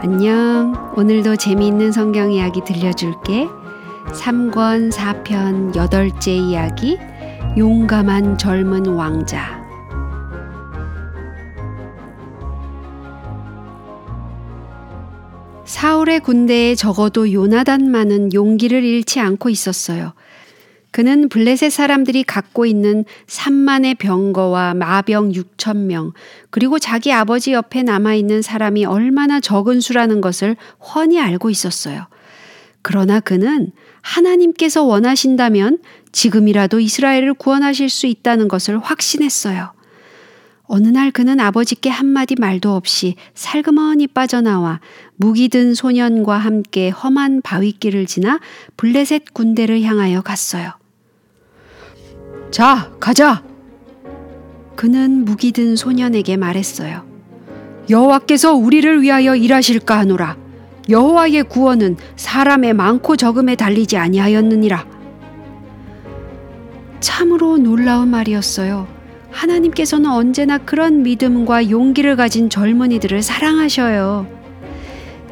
안녕. 오늘도 재미있는 성경 이야기 들려줄게. 3권 4편 8째 이야기. 용감한 젊은 왕자. 사울의 군대에 적어도 요나단만은 용기를 잃지 않고 있었어요. 그는 블레셋 사람들이 갖고 있는 3만의 병거와 마병 6천 명, 그리고 자기 아버지 옆에 남아있는 사람이 얼마나 적은 수라는 것을 훤히 알고 있었어요. 그러나 그는 하나님께서 원하신다면 지금이라도 이스라엘을 구원하실 수 있다는 것을 확신했어요. 어느 날 그는 아버지께 한마디 말도 없이 살그머니 빠져나와 무기 든 소년과 함께 험한 바위길을 지나 블레셋 군대를 향하여 갔어요. 자, 가자! 그는 무기 든 소년에게 말했어요. 여호와께서 우리를 위하여 일하실까 하노라. 여호와의 구원은 사람의 많고 적음에 달리지 아니하였느니라. 참으로 놀라운 말이었어요. 하나님께서는 언제나 그런 믿음과 용기를 가진 젊은이들을 사랑하셔요.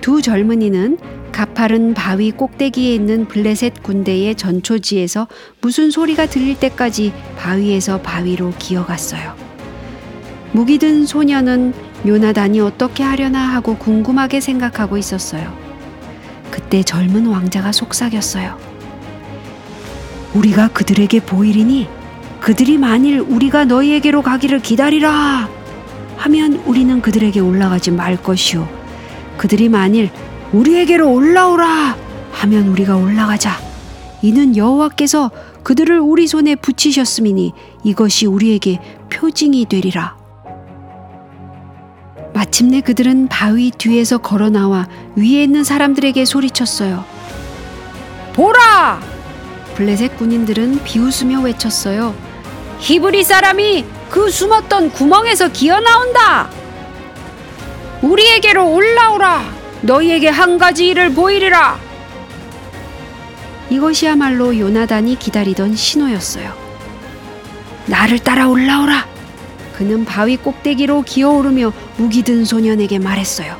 두 젊은이는 가파른 바위 꼭대기에 있는 블레셋 군대의 전초지에서 무슨 소리가 들릴 때까지 바위에서 바위로 기어갔어요. 무기 든 소녀는 요나단이 어떻게 하려나 하고 궁금하게 생각하고 있었어요. 그때 젊은 왕자가 속삭였어요. 우리가 그들에게 보이리니 그들이 만일 우리가 너희에게로 가기를 기다리라 하면 우리는 그들에게 올라가지 말 것이오. 그들이 만일 우리에게로 올라오라 하면 우리가 올라가자. 이는 여호와께서 그들을 우리 손에 붙이셨음이니 이것이 우리에게 표징이 되리라. 마침내 그들은 바위 뒤에서 걸어 나와 위에 있는 사람들에게 소리쳤어요. 보라! 블레셋 군인들은 비웃으며 외쳤어요. 히브리 사람이 그 숨었던 구멍에서 기어 나온다. 우리에게로 올라오라. 너희에게 한 가지 일을 보이리라. 이것이야말로 요나단이 기다리던 신호였어요. 나를 따라 올라오라. 그는 바위 꼭대기로 기어오르며 무기 든 소년에게 말했어요.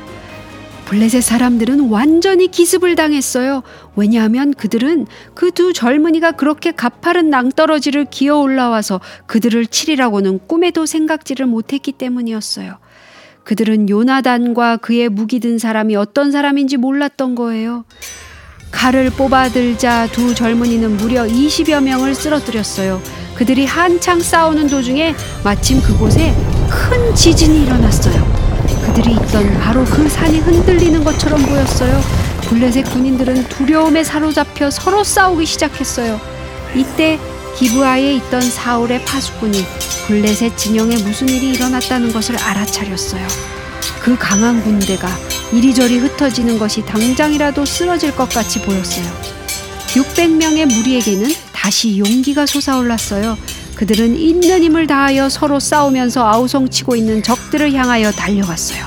블레셋 사람들은 완전히 기습을 당했어요. 왜냐하면 그들은 그 두 젊은이가 그렇게 가파른 낭떠러지를 기어 올라와서 그들을 치리라고는 꿈에도 생각지를 못했기 때문이었어요. 그들은 요나단과 그의 무기 든 사람이 어떤 사람인지 몰랐던 거예요. 칼을 뽑아들자 두 젊은이는 무려 20여 명을 쓰러뜨렸어요. 그들이 한창 싸우는 도중에 마침 그곳에 큰 지진이 일어났어요. 그들이 있던 바로 그 산이 흔들리는 것처럼 보였어요. 블레셋 군인들은 두려움에 사로잡혀 서로 싸우기 시작했어요. 이때 기브아에 있던 사울의 파수꾼이 블레셋 진영에 무슨 일이 일어났다는 것을 알아차렸어요. 그 강한 군대가 이리저리 흩어지는 것이 당장이라도 쓰러질 것 같이 보였어요. 600명의 무리에게는 다시 용기가 솟아올랐어요. 그들은 있는 힘을 다하여 서로 싸우면서 아우성치고 있는 적들을 향하여 달려갔어요.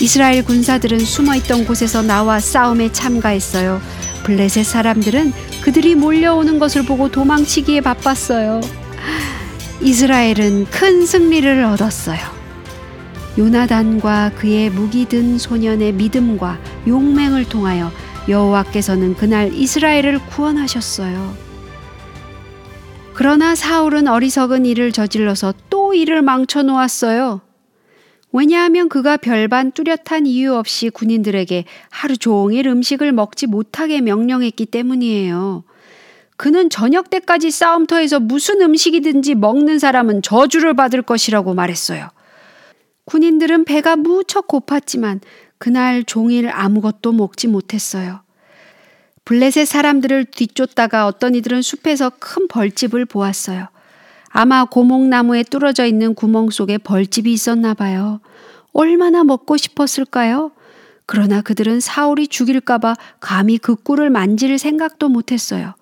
이스라엘 군사들은 숨어 있던 곳에서 나와 싸움에 참가했어요. 블레셋 사람들은 그들이 몰려오는 것을 보고 도망치기에 바빴어요. 이스라엘은 큰 승리를 얻었어요. 요나단과 그의 무기 든 소년의 믿음과 용맹을 통하여 여호와께서는 그날 이스라엘을 구원하셨어요. 그러나 사울은 어리석은 일을 저질러서 또 일을 망쳐 놓았어요. 왜냐하면 그가 별반 뚜렷한 이유 없이 군인들에게 하루 종일 음식을 먹지 못하게 명령했기 때문이에요. 그는 저녁 때까지 싸움터에서 무슨 음식이든지 먹는 사람은 저주를 받을 것이라고 말했어요. 군인들은 배가 무척 고팠지만 그날 종일 아무것도 먹지 못했어요. 블레셋 사람들을 뒤쫓다가 어떤 이들은 숲에서 큰 벌집을 보았어요. 아마 고목나무에 뚫어져 있는 구멍 속에 벌집이 있었나 봐요. 얼마나 먹고 싶었을까요? 그러나 그들은 사울이 죽일까봐 감히 그 꿀을 만질 생각도 못했어요.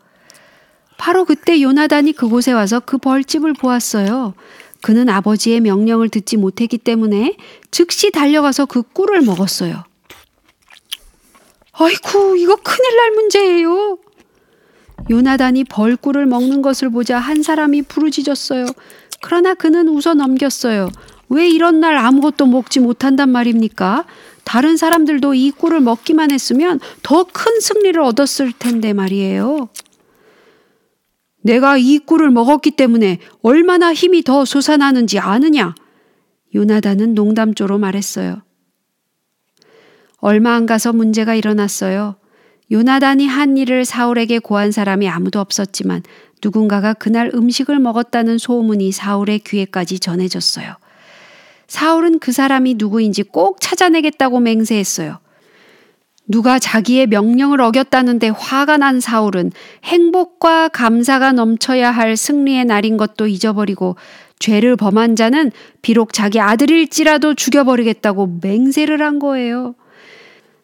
바로 그때 요나단이 그곳에 와서 그 벌집을 보았어요. 그는 아버지의 명령을 듣지 못했기 때문에 즉시 달려가서 그 꿀을 먹었어요. 아이쿠, 이거 큰일 날 문제예요. 요나단이 벌꿀을 먹는 것을 보자 한 사람이 부르짖었어요. 그러나 그는 웃어 넘겼어요. 왜 이런 날 아무것도 먹지 못한단 말입니까? 다른 사람들도 이 꿀을 먹기만 했으면 더 큰 승리를 얻었을 텐데 말이에요. 내가 이 꿀을 먹었기 때문에 얼마나 힘이 더 솟아나는지 아느냐? 요나단은 농담조로 말했어요. 얼마 안 가서 문제가 일어났어요. 요나단이 한 일을 사울에게 고한 사람이 아무도 없었지만 누군가가 그날 음식을 먹었다는 소문이 사울의 귀에까지 전해졌어요. 사울은 그 사람이 누구인지 꼭 찾아내겠다고 맹세했어요. 누가 자기의 명령을 어겼다는데 화가 난 사울은 행복과 감사가 넘쳐야 할 승리의 날인 것도 잊어버리고 죄를 범한 자는 비록 자기 아들일지라도 죽여버리겠다고 맹세를 한 거예요.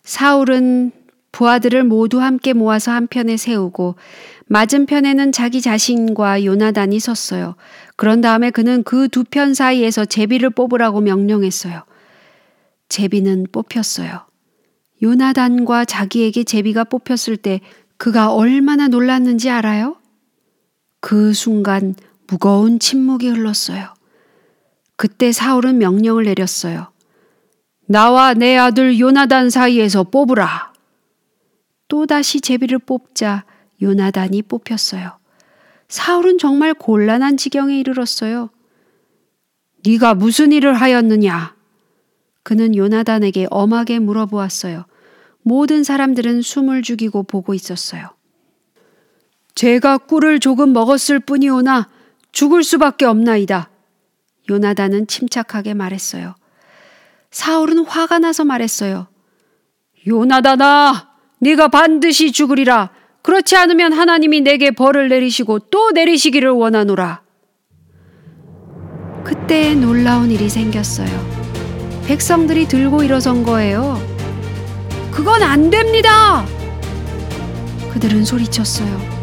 사울은 부하들을 모두 함께 모아서 한편에 세우고 맞은편에는 자기 자신과 요나단이 섰어요. 그런 다음에 그는 그 두 편 사이에서 제비를 뽑으라고 명령했어요. 제비는 뽑혔어요. 요나단과 자기에게 제비가 뽑혔을 때 그가 얼마나 놀랐는지 알아요? 그 순간 무거운 침묵이 흘렀어요. 그때 사울은 명령을 내렸어요. 나와 내 아들 요나단 사이에서 뽑으라. 또다시 제비를 뽑자 요나단이 뽑혔어요. 사울은 정말 곤란한 지경에 이르렀어요. 네가 무슨 일을 하였느냐? 그는 요나단에게 엄하게 물어보았어요. 모든 사람들은 숨을 죽이고 보고 있었어요. 제가 꿀을 조금 먹었을 뿐이오나 죽을 수밖에 없나이다. 요나단은 침착하게 말했어요. 사울은 화가 나서 말했어요. 요나단아, 네가 반드시 죽으리라. 그렇지 않으면 하나님이 내게 벌을 내리시고 또 내리시기를 원하노라. 그때 놀라운 일이 생겼어요. 백성들이 들고 일어선 거예요. 그건 안 됩니다! 그들은 소리쳤어요.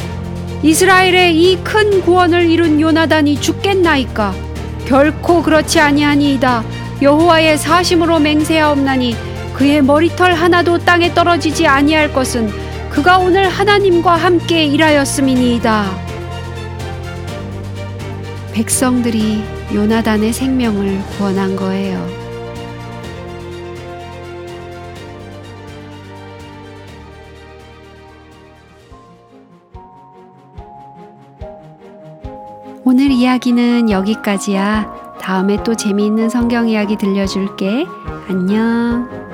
이스라엘의 이 큰 구원을 이룬 요나단이 죽겠나이까? 결코 그렇지 아니하니이다. 여호와의 사심으로 맹세하옵나니 그의 머리털 하나도 땅에 떨어지지 아니할 것은 그가 오늘 하나님과 함께 일하였음이니이다. 백성들이 요나단의 생명을 구원한 거예요. 오늘 이야기는 여기까지야. 다음에 또 재미있는 성경 이야기 들려줄게. 안녕.